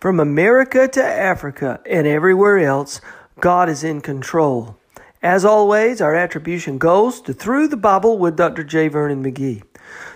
From America to Africa and everywhere else, God is in control. As always, our attribution goes to Through the Bible with Dr. J. Vernon McGee.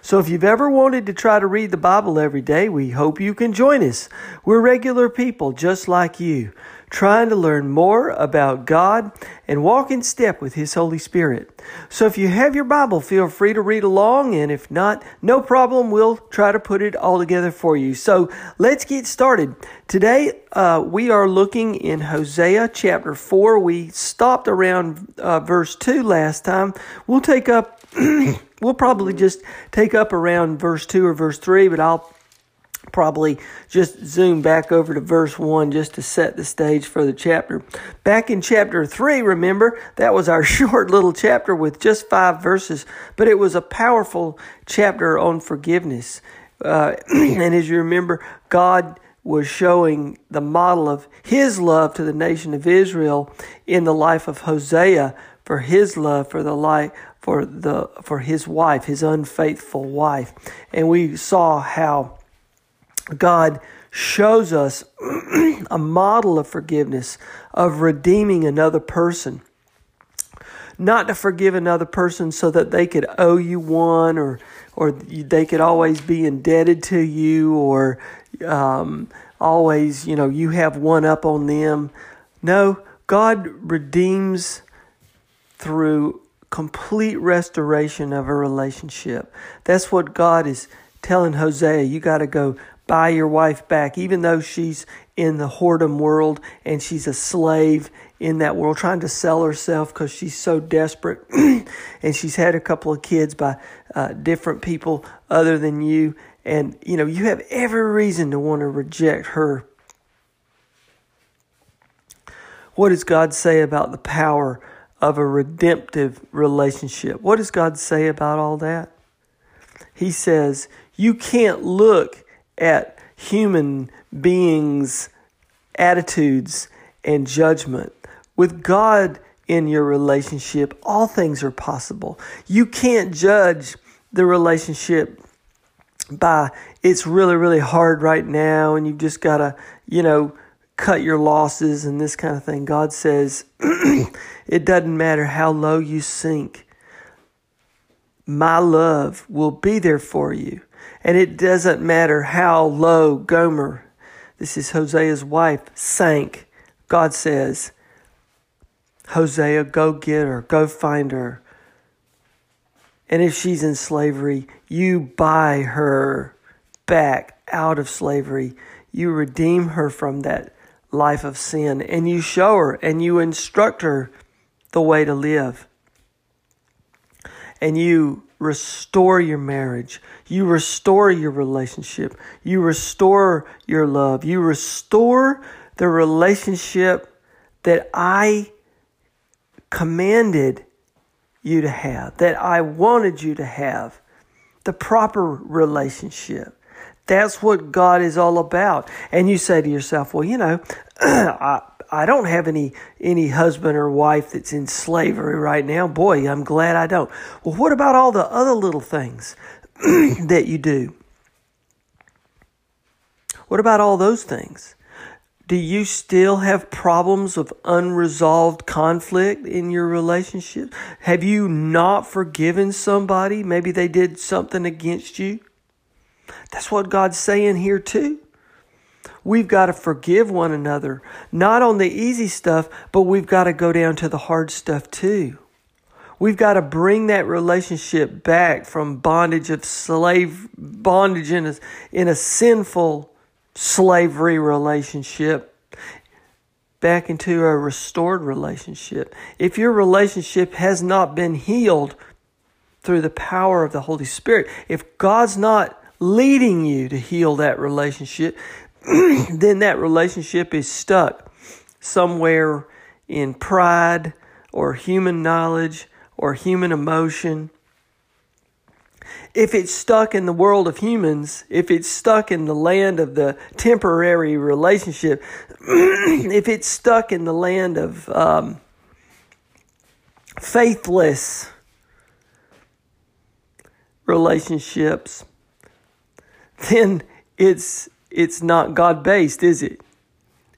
So if you've ever wanted to try to read the Bible every day, we hope you can join us. We're regular people just like you trying to learn more about God and walk in step with His Holy Spirit. So if you have your Bible, feel free to read along, and if not, no problem, we'll try to put it all together for you. So let's get started. Today, uh, we are looking in Hosea chapter 4. We stopped around uh, verse 2 last time. We'll take up, we'll probably just take up around verse 2 or verse 3, but I'll probably just zoom back over to verse 1 just to set the stage for the chapter. Back in chapter 3, remember, that was our short little chapter with just five verses, but it was a powerful chapter on forgiveness. Uh, and as you remember, God was showing the model of his love to the nation of Israel in the life of Hosea for his love for the life for the for his wife, his unfaithful wife. And we saw how God shows us a model of forgiveness, of redeeming another person. Not to forgive another person so that they could owe you one or, or they could always be indebted to you or um, always, you know, you have one up on them. No, God redeems through complete restoration of a relationship. That's what God is telling Hosea. You got to go buy your wife back, even though she's in the whoredom world and she's a slave in that world, trying to sell herself because she's so desperate. and she's had a couple of kids by uh, different people other than you. And, you know, you have every reason to want to reject her. What does God say about the power of a redemptive relationship? What does God say about all that? He says, You can't look at human beings' attitudes and judgment. With God in your relationship, all things are possible. You can't judge the relationship by it's really, really hard right now and you've just got to, you know, cut your losses and this kind of thing. God says it doesn't matter how low you sink, my love will be there for you. And it doesn't matter how low Gomer, this is Hosea's wife, sank. God says, Hosea, go get her, go find her. And if she's in slavery, you buy her back out of slavery. You redeem her from that life of sin and you show her and you instruct her the way to live. And you restore your marriage. You restore your relationship. You restore your love. You restore the relationship that I commanded you to have, that I wanted you to have. The proper relationship. That's what God is all about. And you say to yourself, well, you know, I, I don't have any any husband or wife that's in slavery right now. Boy, I'm glad I don't. Well, what about all the other little things that you do? What about all those things? Do you still have problems of unresolved conflict in your relationship? Have you not forgiven somebody? Maybe they did something against you. That's what God's saying here too. We've got to forgive one another, not on the easy stuff, but we've got to go down to the hard stuff too. We've got to bring that relationship back from bondage of slave bondage in a, in a sinful slavery relationship back into a restored relationship. If your relationship has not been healed through the power of the Holy Spirit, if God's not leading you to heal that relationship, then that relationship is stuck somewhere in pride or human knowledge or human emotion. If it's stuck in the world of humans, if it's stuck in the land of the temporary relationship, if it's stuck in the land of um, faithless relationships, then it's it's not God based, is it?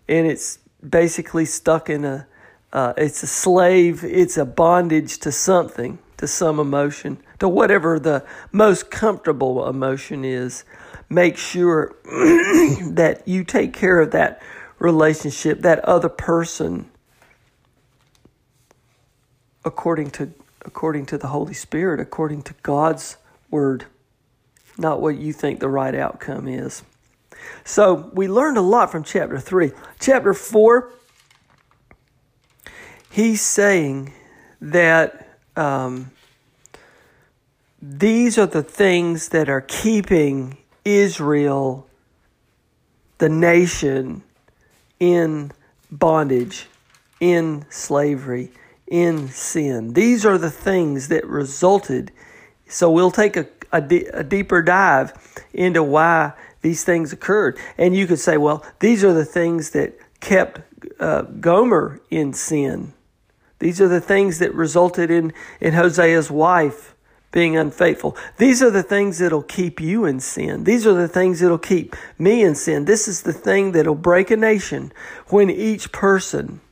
And it's basically stuck in a uh, it's a slave, it's a bondage to something to some emotion, to whatever the most comfortable emotion is. Make sure that you take care of that relationship, that other person, according to according to the Holy Spirit, according to God's word, not what you think the right outcome is. So we learned a lot from chapter three. Chapter four, he's saying that um, these are the things that are keeping Israel, the nation, in bondage, in slavery, in sin. These are the things that resulted. So we'll take a, a, a deeper dive into why these things occurred. And you could say, well, these are the things that kept uh, Gomer in sin. These are the things that resulted in, in Hosea's wife being unfaithful. These are the things that'll keep you in sin. These are the things that'll keep me in sin. This is the thing that'll break a nation when each person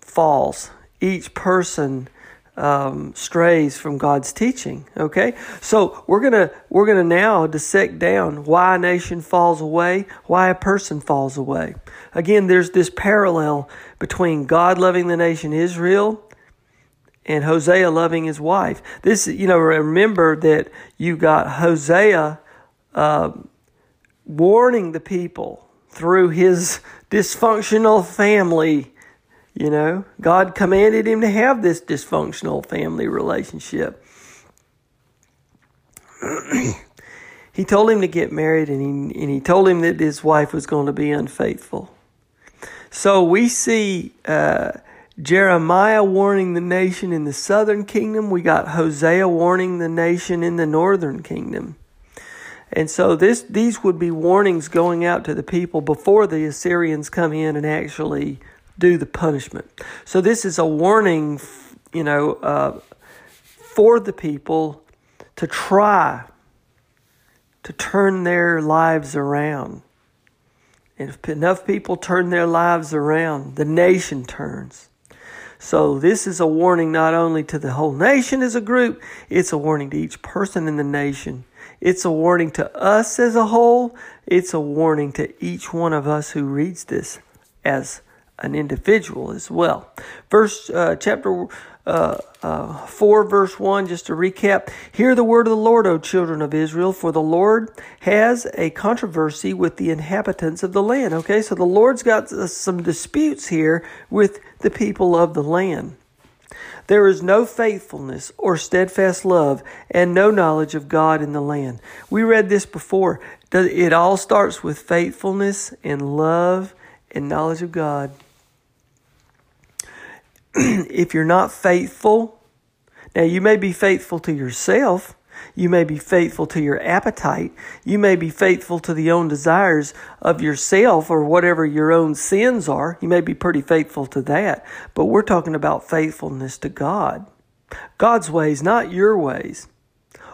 falls. Each person um, strays from God's teaching. Okay, so we're gonna we're gonna now dissect down why a nation falls away, why a person falls away. Again, there's this parallel between God loving the nation Israel and Hosea loving his wife. This, you know, remember that you got Hosea uh, warning the people through his dysfunctional family you know, God commanded him to have this dysfunctional family relationship. he told him to get married and he, and he told him that his wife was going to be unfaithful. So we see uh, Jeremiah warning the nation in the southern kingdom. We got Hosea warning the nation in the northern kingdom. And so this these would be warnings going out to the people before the Assyrians come in and actually do the punishment. So this is a warning, you know, uh, for the people to try to turn their lives around. And if enough people turn their lives around, the nation turns. So this is a warning not only to the whole nation as a group, it's a warning to each person in the nation. It's a warning to us as a whole. It's a warning to each one of us who reads this as an individual as well. Verse uh, chapter uh, uh, 4, verse 1, just to recap. Hear the word of the Lord, O children of Israel, for the Lord has a controversy with the inhabitants of the land. Okay, so the Lord's got some disputes here with the people of the land. There is no faithfulness or steadfast love and no knowledge of God in the land. We read this before. It all starts with faithfulness and love and knowledge of God. if you're not faithful, now you may be faithful to yourself. You may be faithful to your appetite. You may be faithful to the own desires of yourself or whatever your own sins are. You may be pretty faithful to that. But we're talking about faithfulness to God. God's ways, not your ways.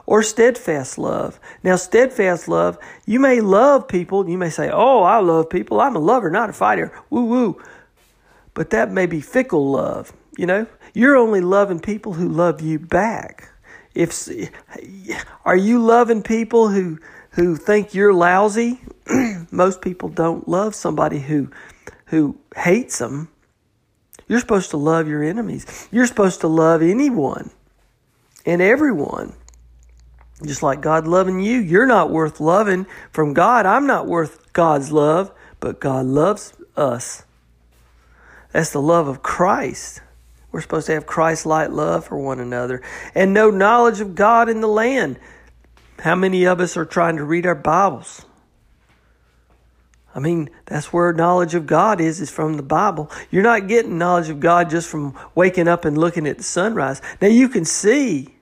Or steadfast love. Now, steadfast love, you may love people. You may say, Oh, I love people. I'm a lover, not a fighter. Woo woo but that may be fickle love. You know, you're only loving people who love you back. If are you loving people who who think you're lousy? Most people don't love somebody who who hates them. You're supposed to love your enemies. You're supposed to love anyone and everyone. Just like God loving you, you're not worth loving from God. I'm not worth God's love, but God loves us. That's the love of Christ. We're supposed to have Christ like love for one another and no knowledge of God in the land. How many of us are trying to read our Bibles? I mean, that's where knowledge of God is, is from the Bible. You're not getting knowledge of God just from waking up and looking at the sunrise. Now you can see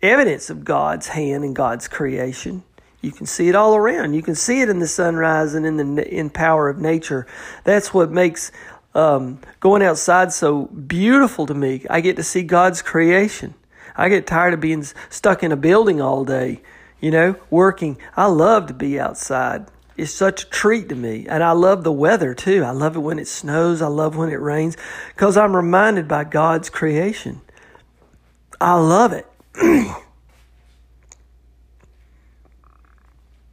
evidence of God's hand and God's creation. You can see it all around. You can see it in the sunrise and in the in power of nature. That's what makes um, going outside so beautiful to me. I get to see God's creation. I get tired of being stuck in a building all day, you know, working. I love to be outside It's such a treat to me. And I love the weather too. I love it when it snows. I love when it rains because I'm reminded by God's creation. I love it.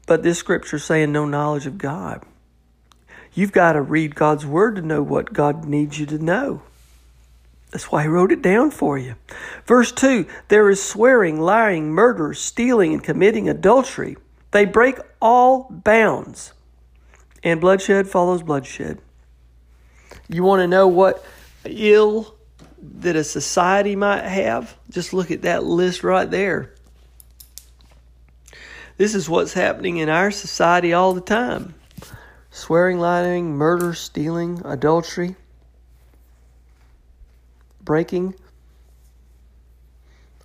but this scripture saying no knowledge of God. You've got to read God's word to know what God needs you to know. That's why he wrote it down for you. Verse 2 There is swearing, lying, murder, stealing, and committing adultery. They break all bounds, and bloodshed follows bloodshed. You want to know what ill that a society might have? Just look at that list right there. This is what's happening in our society all the time swearing, lying, murder, stealing, adultery, breaking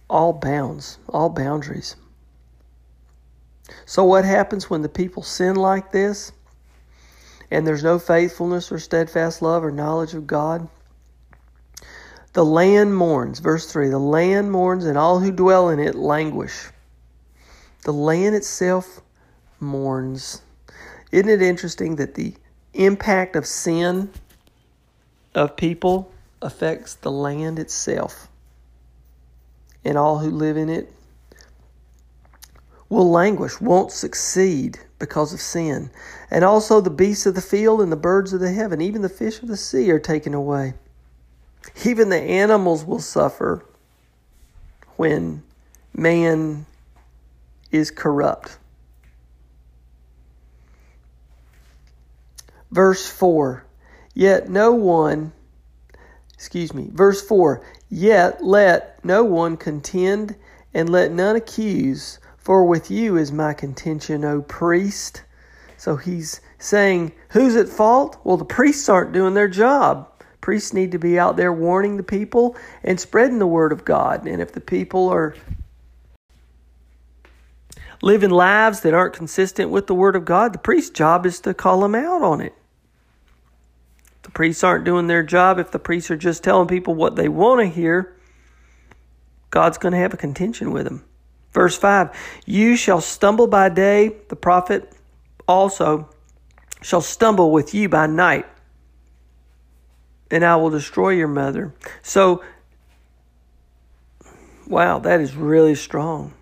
all bounds, all boundaries. So, what happens when the people sin like this and there's no faithfulness or steadfast love or knowledge of God? The land mourns. Verse 3 The land mourns, and all who dwell in it languish. The land itself mourns. Isn't it interesting that the impact of sin of people affects the land itself and all who live in it will languish, won't succeed because of sin. And also the beasts of the field and the birds of the heaven, even the fish of the sea are taken away. Even the animals will suffer when man is corrupt. Verse 4 Yet no one, excuse me, verse 4 Yet let no one contend and let none accuse, for with you is my contention, O priest. So he's saying, who's at fault? Well, the priests aren't doing their job. Priests need to be out there warning the people and spreading the word of God. And if the people are living lives that aren't consistent with the word of God, the priest's job is to call them out on it. The priests aren't doing their job. If the priests are just telling people what they want to hear, God's going to have a contention with them. Verse 5 You shall stumble by day, the prophet also shall stumble with you by night, and I will destroy your mother. So, wow, that is really strong.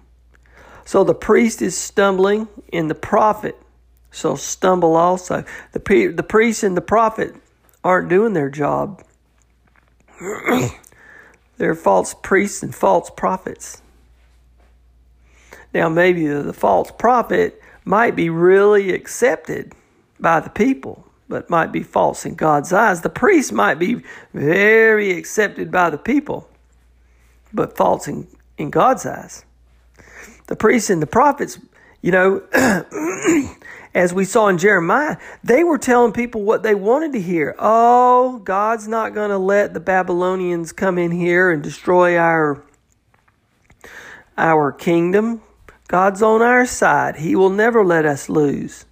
So the priest is stumbling, and the prophet shall stumble also. The, the priest and the prophet aren't doing their job. They're false priests and false prophets. Now, maybe the, false prophet might be really accepted by the people, but might be false in God's eyes. The priest might be very accepted by the people, but false in, in God's eyes. The priests and the prophets, you know, as we saw in Jeremiah, they were telling people what they wanted to hear. Oh, God's not going to let the Babylonians come in here and destroy our our kingdom. God's on our side. He will never let us lose.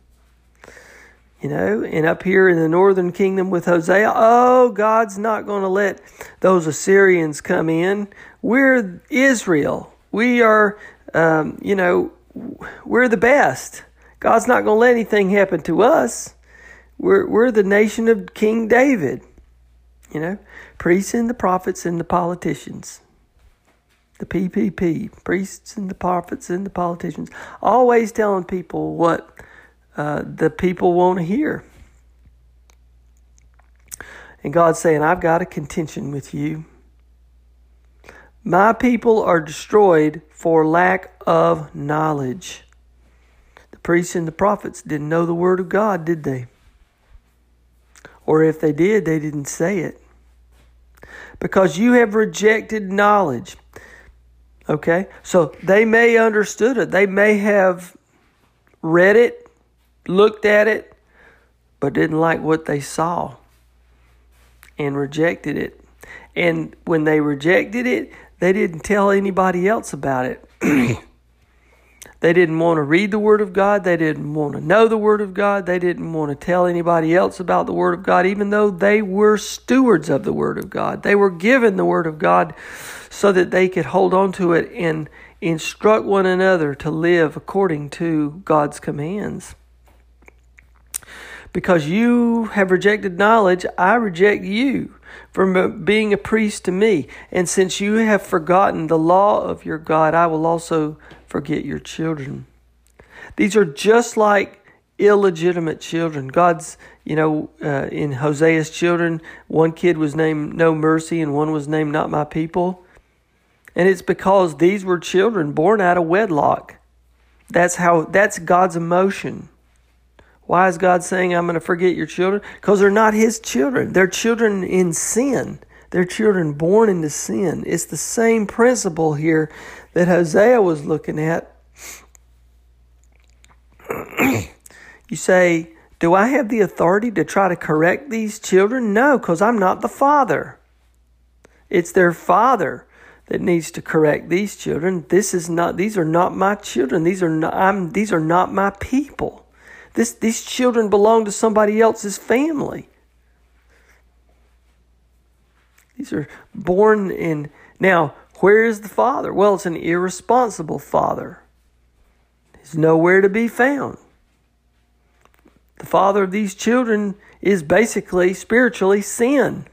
You know, and up here in the northern kingdom with Hosea, oh, God's not going to let those Assyrians come in. We're Israel. We are, um, you know, we're the best. God's not going to let anything happen to us. We're, we're the nation of King David. You know, priests and the prophets and the politicians the PPP, priests and the prophets and the politicians, always telling people what uh, the people want to hear. And God's saying, I've got a contention with you. My people are destroyed for lack of knowledge. Priests and the prophets didn't know the Word of God, did they? Or if they did, they didn't say it. Because you have rejected knowledge. Okay? So they may understood it. They may have read it, looked at it, but didn't like what they saw and rejected it. And when they rejected it, they didn't tell anybody else about it. they didn't want to read the Word of God. They didn't want to know the Word of God. They didn't want to tell anybody else about the Word of God, even though they were stewards of the Word of God. They were given the Word of God so that they could hold on to it and instruct one another to live according to God's commands. Because you have rejected knowledge, I reject you from being a priest to me. And since you have forgotten the law of your God, I will also forget your children. These are just like illegitimate children. God's, you know, uh, in Hosea's children, one kid was named No Mercy and one was named Not My People. And it's because these were children born out of wedlock. That's how, that's God's emotion. Why is God saying, I'm going to forget your children? Because they're not His children. They're children in sin. They're children born into sin. It's the same principle here that Hosea was looking at. you say, Do I have the authority to try to correct these children? No, because I'm not the father. It's their father that needs to correct these children. This is not these are not my children. These are not I'm these are not my people. This, these children belong to somebody else's family. These are born in. Now, where is the father? Well, it's an irresponsible father. He's nowhere to be found. The father of these children is basically spiritually sin.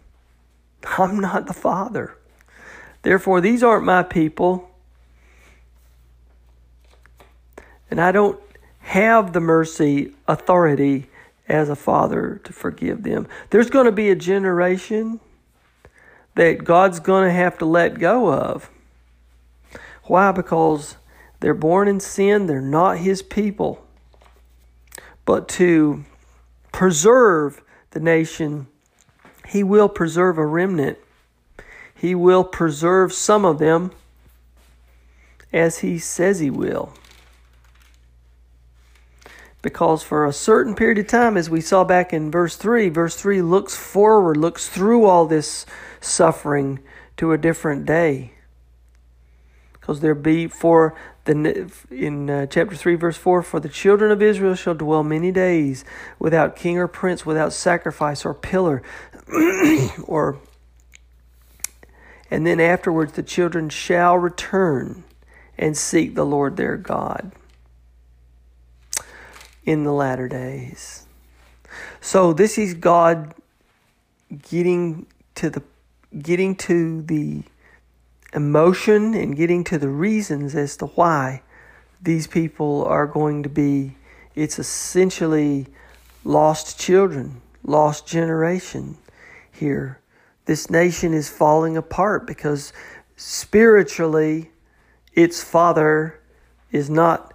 I'm not the father. Therefore, these aren't my people. And I don't have the mercy, authority as a father to forgive them. There's going to be a generation that God's going to have to let go of. Why? Because they're born in sin, they're not His people. But to preserve the nation, He will preserve a remnant. He will preserve some of them as He says He will because for a certain period of time, as we saw back in verse 3, verse 3 looks forward, looks through all this suffering to a different day. Because there be for the in uh, chapter 3 verse 4 for the children of Israel shall dwell many days without king or prince without sacrifice or pillar or and then afterwards the children shall return and seek the Lord their God in the latter days. So this is God getting to the getting to the emotion and getting to the reasons as to why these people are going to be it's essentially lost children, lost generation here. This nation is falling apart because spiritually its father is not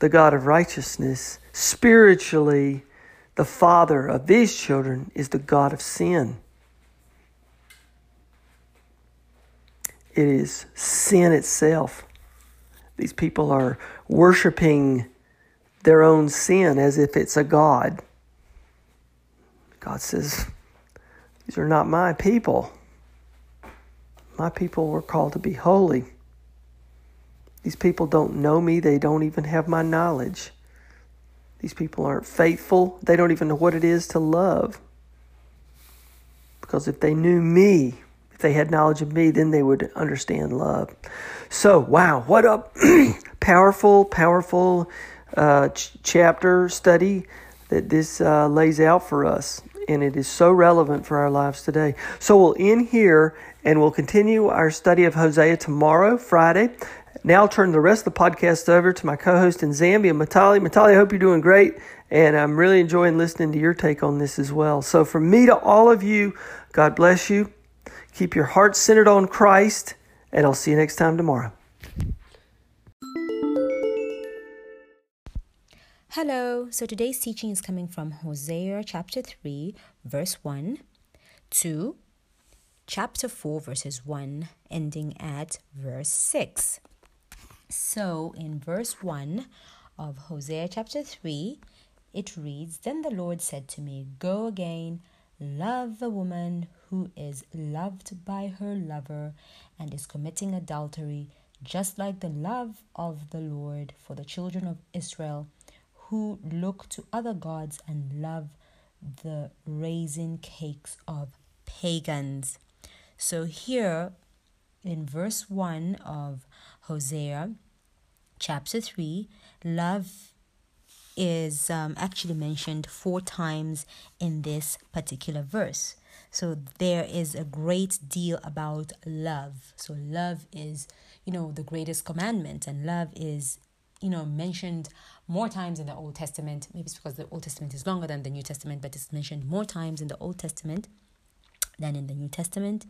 the God of righteousness Spiritually, the father of these children is the God of sin. It is sin itself. These people are worshiping their own sin as if it's a God. God says, These are not my people. My people were called to be holy. These people don't know me, they don't even have my knowledge. These people aren't faithful. They don't even know what it is to love. Because if they knew me, if they had knowledge of me, then they would understand love. So, wow, what a powerful, powerful uh, ch- chapter study that this uh, lays out for us. And it is so relevant for our lives today. So, we'll end here and we'll continue our study of Hosea tomorrow, Friday, Now I'll turn the rest of the podcast over to my co-host in Zambia, Matali. Matali, I hope you're doing great, and I'm really enjoying listening to your take on this as well. So from me to all of you, God bless you. Keep your heart centered on Christ, and I'll see you next time tomorrow. Hello. So today's teaching is coming from Hosea chapter 3, verse 1 to chapter 4, verses 1, ending at verse 6. So in verse 1 of Hosea chapter 3, it reads Then the Lord said to me, Go again, love the woman who is loved by her lover and is committing adultery, just like the love of the Lord for the children of Israel who look to other gods and love the raisin cakes of pagans. So here in verse 1 of Hosea chapter 3, love is um, actually mentioned four times in this particular verse. So there is a great deal about love. So love is, you know, the greatest commandment, and love is, you know, mentioned more times in the Old Testament. Maybe it's because the Old Testament is longer than the New Testament, but it's mentioned more times in the Old Testament than in the New Testament.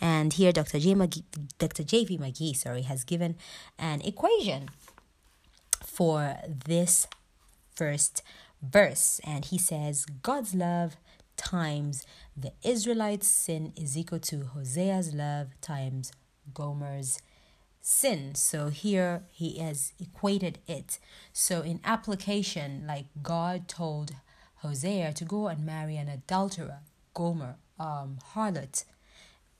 And here, Dr. J. McGee, Dr. J.V. McGee, sorry, has given an equation for this first verse, and he says, "God's love times the Israelites' sin is equal to Hosea's love times Gomer's sin. So here he has equated it. So in application, like God told Hosea to go and marry an adulterer, Gomer, um, harlot,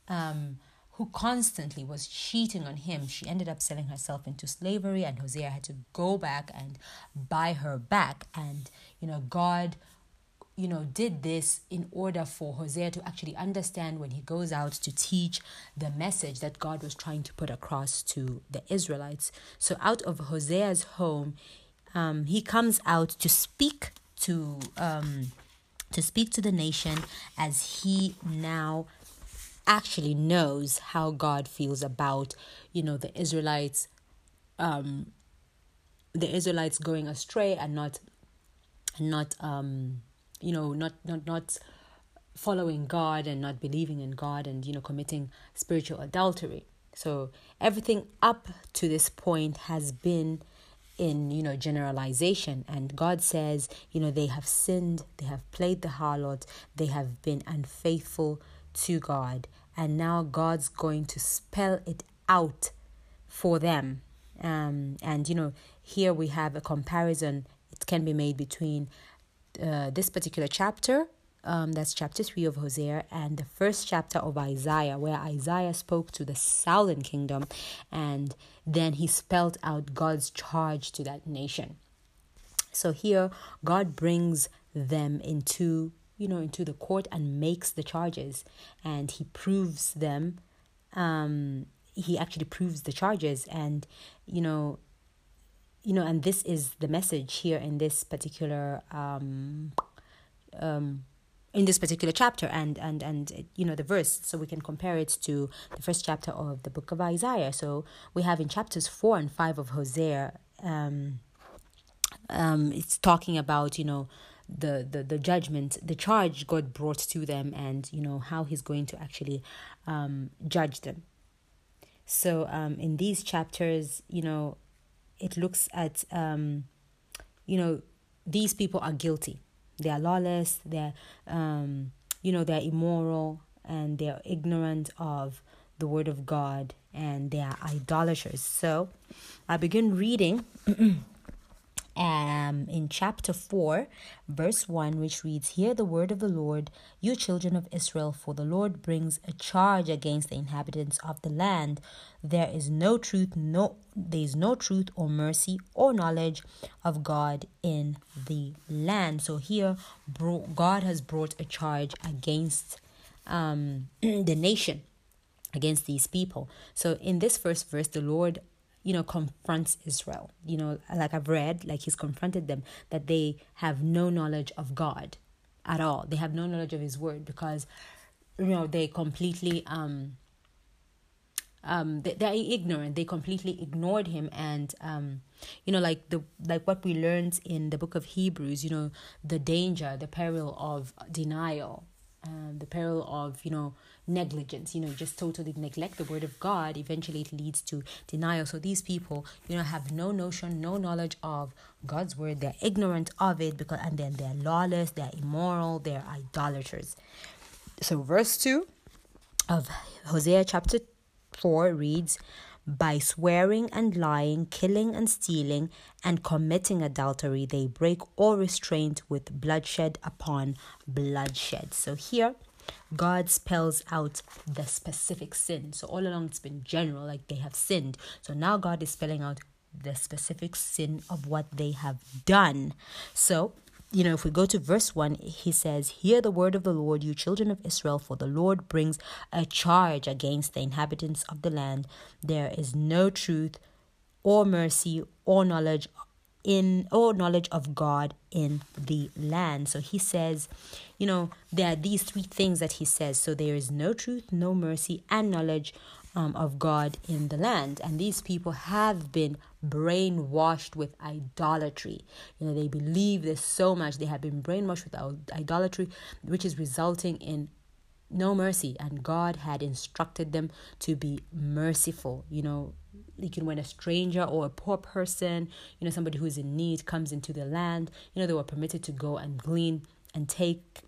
um, who constantly was cheating on him. She ended up selling herself into slavery, and Hosea had to go back and buy her back. And you know, God you know, did this in order for Hosea to actually understand when he goes out to teach the message that God was trying to put across to the Israelites. So out of Hosea's home, um, he comes out to speak to um, to speak to the nation as he now actually knows how God feels about you know the Israelites um the Israelites going astray and not not um you know not not not following God and not believing in God and you know committing spiritual adultery. So everything up to this point has been in you know generalization and God says you know they have sinned they have played the harlot they have been unfaithful to God and now God's going to spell it out for them um and you know here we have a comparison it can be made between uh, this particular chapter um, that's chapter 3 of Hosea, and the first chapter of Isaiah, where Isaiah spoke to the southern kingdom and then he spelled out God's charge to that nation. So here, God brings them into you know into the court and makes the charges and he proves them um he actually proves the charges and you know you know, and this is the message here in this particular um, um, in this particular chapter and and and you know the verse so we can compare it to the first chapter of the book of isaiah. So we have in chapters 4 and 5 of hosea um um it's talking about you know the the the judgment the charge god brought to them and you know how he's going to actually um judge them. So um in these chapters you know it looks at um, you know these people are guilty. They are lawless they're um, you know they're immoral and they're ignorant of the word of god and they are idolaters. So i begin reading um, in chapter 4, verse 1, which reads, Hear the word of the Lord, you children of Israel, for the Lord brings a charge against the inhabitants of the land. There is no truth, no there is no truth or mercy or knowledge of God in the land. So here God has brought a charge against um, the nation against these people. So in this first verse, the Lord you know, confronts Israel. You know, like I've read, like he's confronted them that they have no knowledge of God at all. They have no knowledge of his word because, you know, they completely um um, they, they're ignorant. They completely ignored him, and um, you know, like the like what we learned in the book of Hebrews. You know, the danger, the peril of denial, um, the peril of you know negligence. You know, just totally neglect the word of God. Eventually, it leads to denial. So these people, you know, have no notion, no knowledge of God's word. They're ignorant of it because, and then they're lawless, they're immoral, they're idolaters. So verse two of Hosea chapter 4 reads, By swearing and lying, killing and stealing, and committing adultery, they break all restraint with bloodshed upon bloodshed. So here, God spells out the specific sin. So all along it's been general, like they have sinned. So now God is spelling out the specific sin of what they have done. So you know, if we go to verse 1, he says, Hear the word of the Lord, you children of Israel, for the Lord brings a charge against the inhabitants of the land. There is no truth or mercy or knowledge in or knowledge of God in the land. So he says, you know, there are these three things that he says. So there is no truth, no mercy, and knowledge um, of God in the land. And these people have been brainwashed with idolatry. You know, they believe this so much. They have been brainwashed with idolatry, which is resulting in no mercy. And God had instructed them to be merciful. You know, like when a stranger or a poor person, you know, somebody who's in need comes into the land, you know, they were permitted to go and glean and take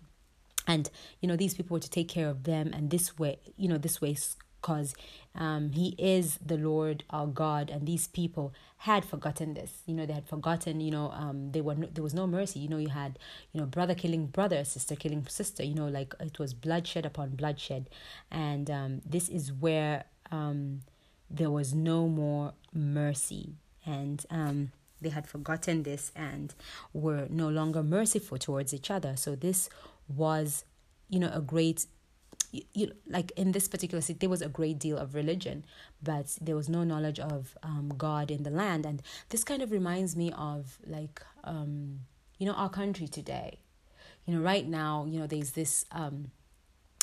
and you know these people were to take care of them and this way you know this way because um, he is the Lord our God, and these people had forgotten this. You know, they had forgotten. You know, um, they were no, there was no mercy. You know, you had you know brother killing brother, sister killing sister. You know, like it was bloodshed upon bloodshed, and um, this is where um, there was no more mercy, and um, they had forgotten this and were no longer merciful towards each other. So this was, you know, a great you, you like in this particular city there was a great deal of religion but there was no knowledge of um, god in the land. And this kind of reminds me of like um, you know our country today. You know right now you know there's this um,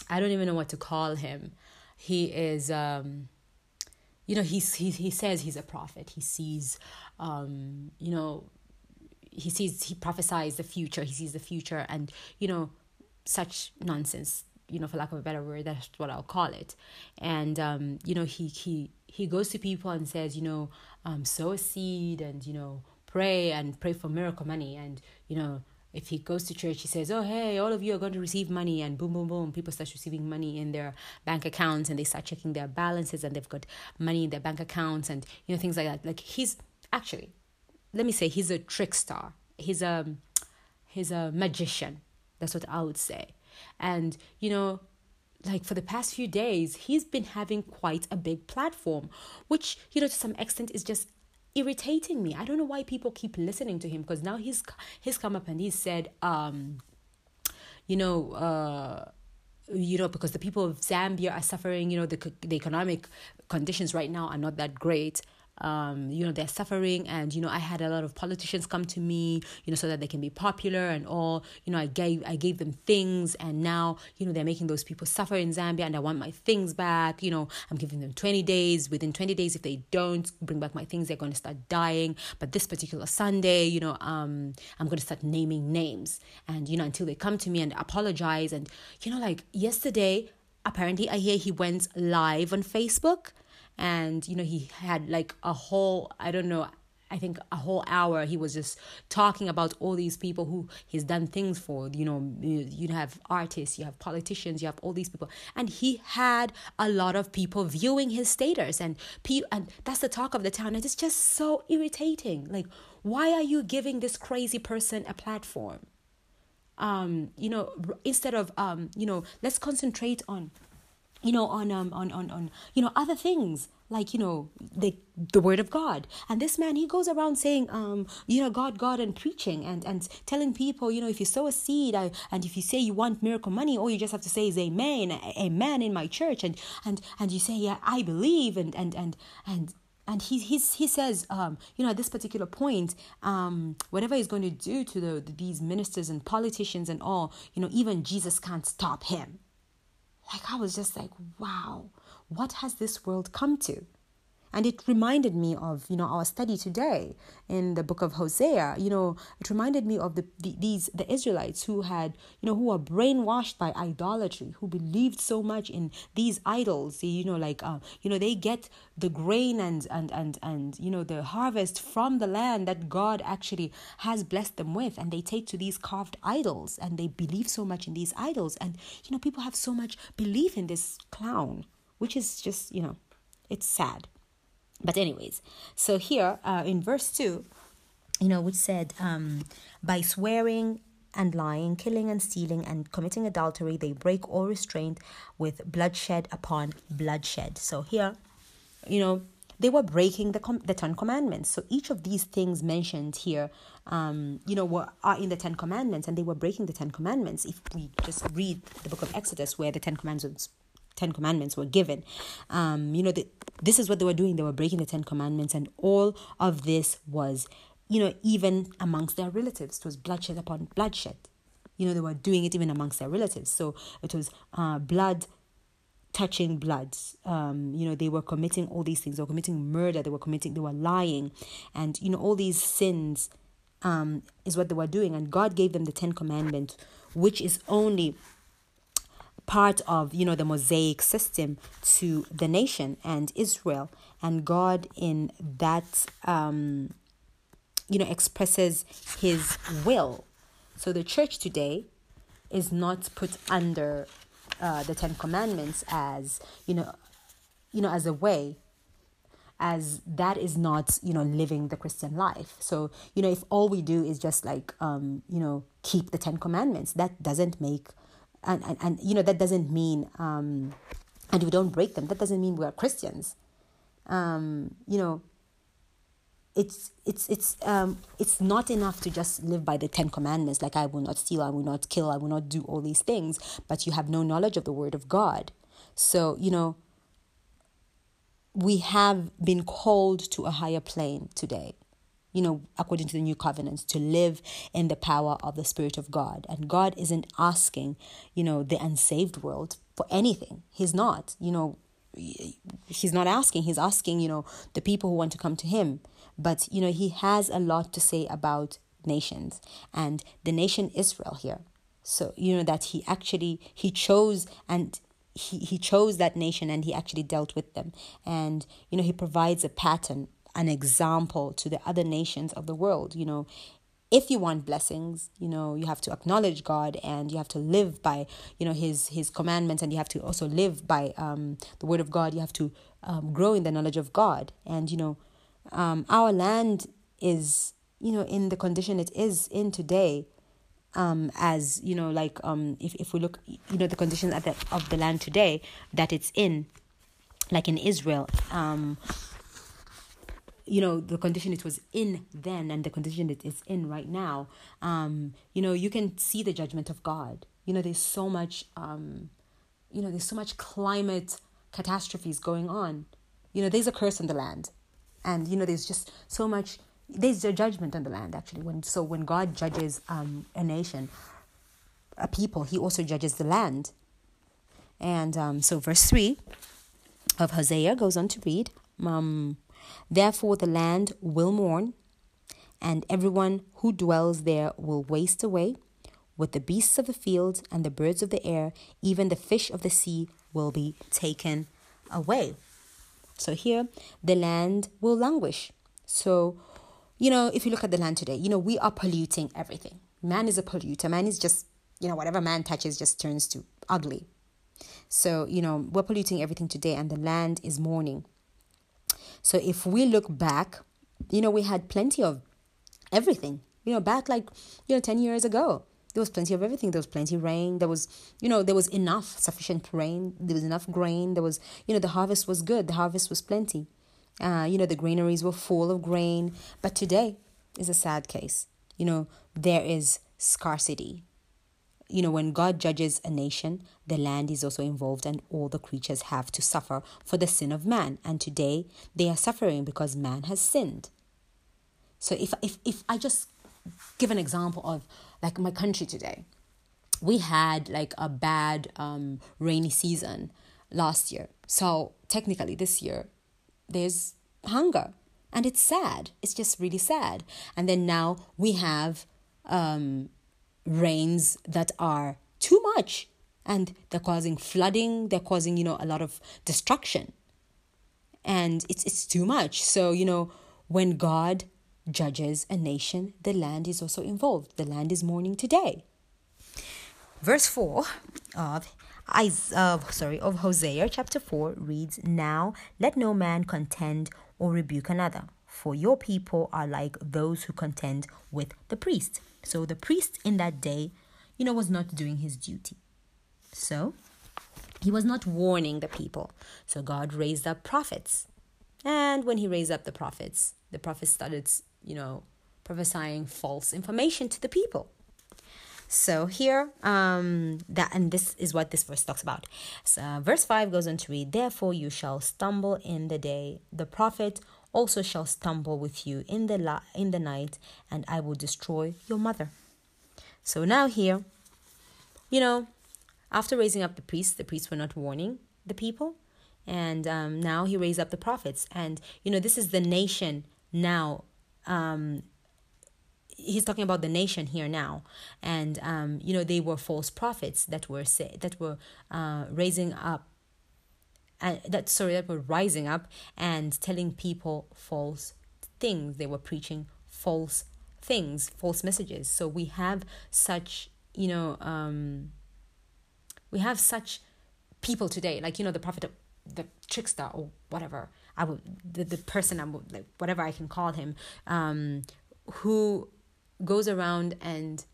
i don't even know what to call him. He is um, you know he's he, he says he's a prophet. He sees um, you know he sees he prophesies the future. He sees the future and you know such nonsense you know for lack of a better word that's what i'll call it. And um you know he he he goes to people and says you know um sow a seed and you know pray and pray for miracle money and you know if he goes to church he says oh hey all of you are going to receive money and boom boom boom people start receiving money in their bank accounts and they start checking their balances and they've got money in their bank accounts and you know things like that. Like he's actually let me say he's a trickster he's a he's a magician. That's what i would say. And, you know, like for the past few days, he's been having quite a big platform, which, you know, to some extent is just irritating me. I don't know why people keep listening to him because now he's he's come up and he said, um, you know, uh, you know, because the people of Zambia are suffering, you know, the the economic conditions right now are not that great um, you know they're suffering and you know i had a lot of politicians come to me you know so that they can be popular and all. You know i gave i gave them things and now you know they're making those people suffer in zambia and i want my things back. You know i'm giving them 20 days. Within 20 days if they don't bring back my things they're going to start dying. But this particular sunday you know um i'm going to start naming names. And you know until they come to me and apologize and you know like yesterday apparently i hear he went live on facebook and you know he had like a whole i don't know I think a whole hour he was just talking about all these people who he's done things for. You know, you have artists, you have politicians, you have all these people, and he had a lot of people viewing his status, and pe- and that's the talk of the town, and it's just so irritating. Like, why are you giving this crazy person a platform? Um, you know, instead of um, you know, let's concentrate on you know on um on on on you know other things like you know the the word of god. And this man he goes around saying um you know god god and preaching and and telling people you know if you sow a seed I, and if you say you want miracle money all you just have to say is amen amen in my church. And and and you say yeah i believe. And and and and and he he's, he says um you know at this particular point um whatever he's going to do to the these ministers and politicians and all you know even jesus can't stop him like I was just like, wow, what has this world come to? And it reminded me of, you know, our study today in the book of Hosea. You know, it reminded me of the, the these the Israelites who had, you know, who were brainwashed by idolatry, who believed so much in these idols. You know, like, uh, you know, they get the grain and and and and you know the harvest from the land that God actually has blessed them with, and they take to these carved idols, and they believe so much in these idols, and you know, people have so much belief in this clown, which is just, you know, it's sad. But, anyways, so here uh, in verse 2, you know, which said, um, by swearing and lying, killing and stealing, and committing adultery, they break all restraint with bloodshed upon bloodshed. So here, you know, they were breaking the com- the Ten Commandments. So each of these things mentioned here, um, you know, were are in the Ten Commandments, and they were breaking the Ten Commandments. If we just read the book of Exodus, where the Ten Commandments Ten Commandments were given. Um, you know, the, this is what they were doing. They were breaking the Ten Commandments, and all of this was, you know, even amongst their relatives. It was bloodshed upon bloodshed. You know, they were doing it even amongst their relatives. So it was uh, blood touching blood. Um, you know, they were committing all these things. They were committing murder. They were committing, they were lying. And, you know, all these sins um, is what they were doing. And God gave them the Ten Commandments, which is only part of you know the mosaic system to the nation and israel. And god in that um you know expresses his will. So the church today is not put under uh, the ten commandments as you know you know as a way as that is not you know living the christian life. So you know if all we do is just like um you know keep the ten commandments that doesn't make and, and, and you know that doesn't mean um, and we don't break them. That doesn't mean we are christians. Um, you know it's it's it's um it's not enough to just live by the 10 commandments like i will not steal i will not kill i will not do all these things but you have no knowledge of the word of god. So you know we have been called to a higher plane today you know, according to the new covenant, to live in the power of the Spirit of God. And God isn't asking, you know, the unsaved world for anything. He's not, you know, he's not asking. He's asking, you know, the people who want to come to him. But, you know, he has a lot to say about nations and the nation Israel here. So, you know, that he actually, he chose and he, he chose that nation and he actually dealt with them. And, you know, he provides a pattern an example to the other nations of the world. You know, if you want blessings, you know, you have to acknowledge God and you have to live by, you know, His His commandments, and you have to also live by um, the Word of God. You have to um, grow in the knowledge of God, and you know, um, our land is, you know, in the condition it is in today. Um, as you know, like um, if if we look, you know, the condition of the of the land today that it's in, like in Israel, um, you know the condition it was in then and the condition it is in right now um you know you can see the judgment of god. You know there's so much um you know there's so much climate catastrophes going on. You know there's a curse on the land. And you know there's just so much there's a judgment on the land actually. When so when god judges um a nation a people he also judges the land. And um so verse 3 of hosea goes on to read um Therefore, the land will mourn, and everyone who dwells there will waste away. With the beasts of the field and the birds of the air, even the fish of the sea will be taken away. So here, the land will languish. So, you know, if you look at the land today, you know, we are polluting everything. Man is a polluter. Man is just, you know, whatever man touches just turns to ugly. So, you know, we're polluting everything today, and the land is mourning. So if we look back, you know, we had plenty of everything. You know, back like, you know, 10 years ago, there was plenty of everything. There was plenty of rain. There was, you know, there was enough, sufficient rain. There was enough grain. There was, you know, the harvest was good. The harvest was plenty. Uh, you know, the granaries were full of grain. But today is a sad case. You know, there is scarcity you know, when God judges a nation, the land is also involved and all the creatures have to suffer for the sin of man. And today they are suffering because man has sinned. So if if if I just give an example of like my country today, we had like a bad um rainy season last year. So technically this year, there's hunger. And it's sad. It's just really sad. And then now we have um, rains that are too much and they're causing flooding, they're causing, you know, a lot of destruction. And it's it's too much. So, you know, when God judges a nation, the land is also involved. The land is mourning today. Verse 4 of Isaiah, sorry, of Hosea chapter 4 reads, Now let no man contend or rebuke another, for your people are like those who contend with the priest. So the priest in that day, you know, was not doing his duty. So he was not warning the people. So God raised up prophets. And when he raised up the prophets, the prophets started, you know, prophesying false information to the people. So here, um, that and this is what this verse talks about. So verse five goes on to read, "Therefore you shall stumble in the day; the prophet also shall stumble with you in the la- in the night, and I will destroy your mother." So now here, you know, after raising up the priests, the priests were not warning the people, and um, now he raised up the prophets, and you know this is the nation now. Um, he's talking about the nation here now and um, you know they were false prophets that were say, that were uh, raising up and that sorry that were rising up and telling people false things. They were preaching false things false messages. So we have such you know um, we have such people today like you know the prophet the trickster or whatever. I would the, the person i'm like whatever i can call him um, who goes around and,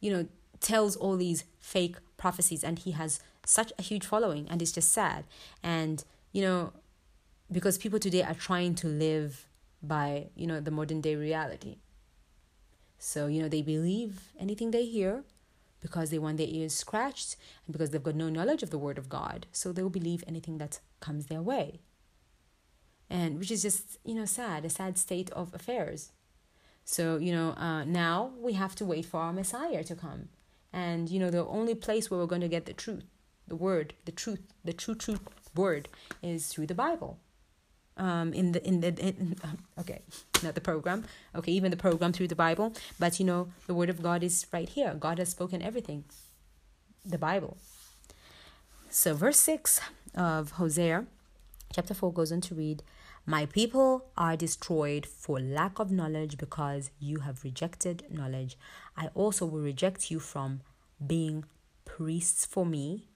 you know, tells all these fake prophecies and he has such a huge following and it's just sad. And, you know, because people today are trying to live by, you know, the modern day reality. So, you know, they believe anything they hear because they want their ears scratched and because they've got no knowledge of the word of God. So they'll believe anything that comes their way. And which is just, you know, sad, a sad state of affairs. So, you know, uh, now we have to wait for our Messiah to come. And, you know, the only place where we're going to get the truth, the word, the truth, the true truth word is through the Bible. Um, in the in the in, okay, not the program. Okay, even the program through the Bible, but you know the word of God is right here. God has spoken everything. The Bible. So verse six of Hosea, chapter four goes on to read, my people are destroyed for lack of knowledge because you have rejected knowledge. I also will reject you from being priests for me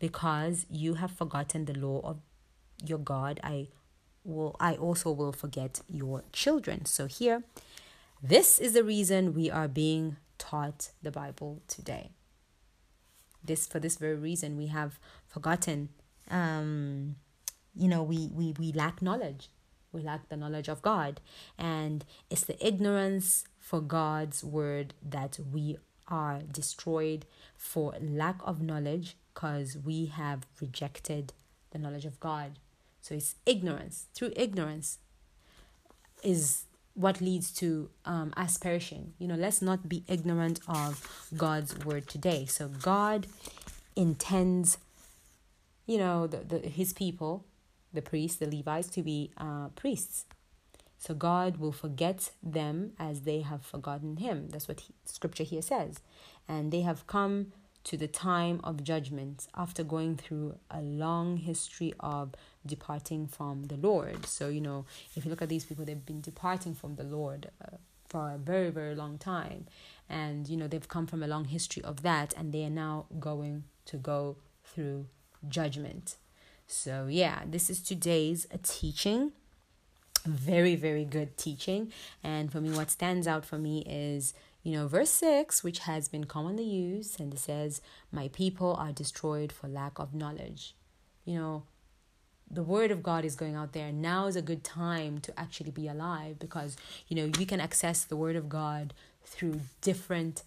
because you have forgotten the law of your God. I will I also will forget your children. So here this is the reason we are being taught the Bible today. This for this very reason we have forgotten um you know we we we lack knowledge we lack the knowledge of god and it's the ignorance for god's word that we are destroyed for lack of knowledge because we have rejected the knowledge of god so it's ignorance through ignorance is what leads to um, you know let's not be ignorant of god's word today so god intends you know the, the his people the priests, the Levites, to be uh, priests. So God will forget them as they have forgotten him. That's what he, scripture here says. And they have come to the time of judgment after going through a long history of departing from the Lord. So, you know, if you look at these people, they've been departing from the Lord uh, for a very, very long time. And, you know, they've come from a long history of that, and they are now going to go through judgment. So, yeah, this is today's teaching. Very, very good teaching. And for me, what stands out for me is, you know, verse 6, which has been commonly used, and it says, My people are destroyed for lack of knowledge. You know, the word of God is going out there. Now is a good time to actually be alive because, you know, we can access the word of God through different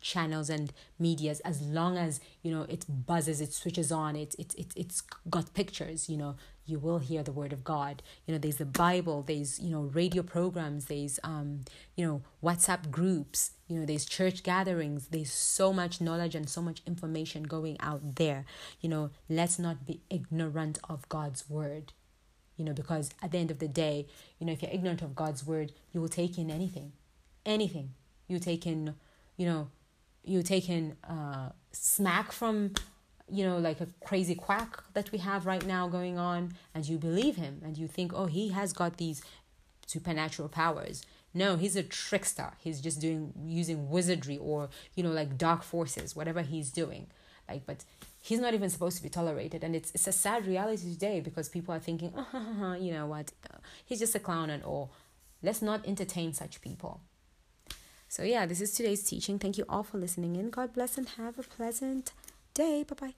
channels and medias as long as you know it buzzes it switches on it, it, it it's got pictures you know. You will hear the word of god. You know there's the bible there's you know radio programs there's um you know whatsapp groups you know there's church gatherings. There's so much knowledge and so much information going out there. You know let's not be ignorant of god's word. You know because at the end of the day you know if you're ignorant of god's word you will take in anything. Anything. You take in you know you take in uh smack from you know, like a crazy quack that we have right now going on, and you believe him and you think, oh, he has got these supernatural powers. No, he's a trickster. He's just doing using wizardry or, you know, like dark forces, whatever he's doing. Like, but he's not even supposed to be tolerated. And it's, it's a sad reality today because people are thinking, oh, you know what, he's just a clown and all. Let's not entertain such people. So, yeah, this is today's teaching. Thank you all for listening in. God bless and have a pleasant day. Bye bye.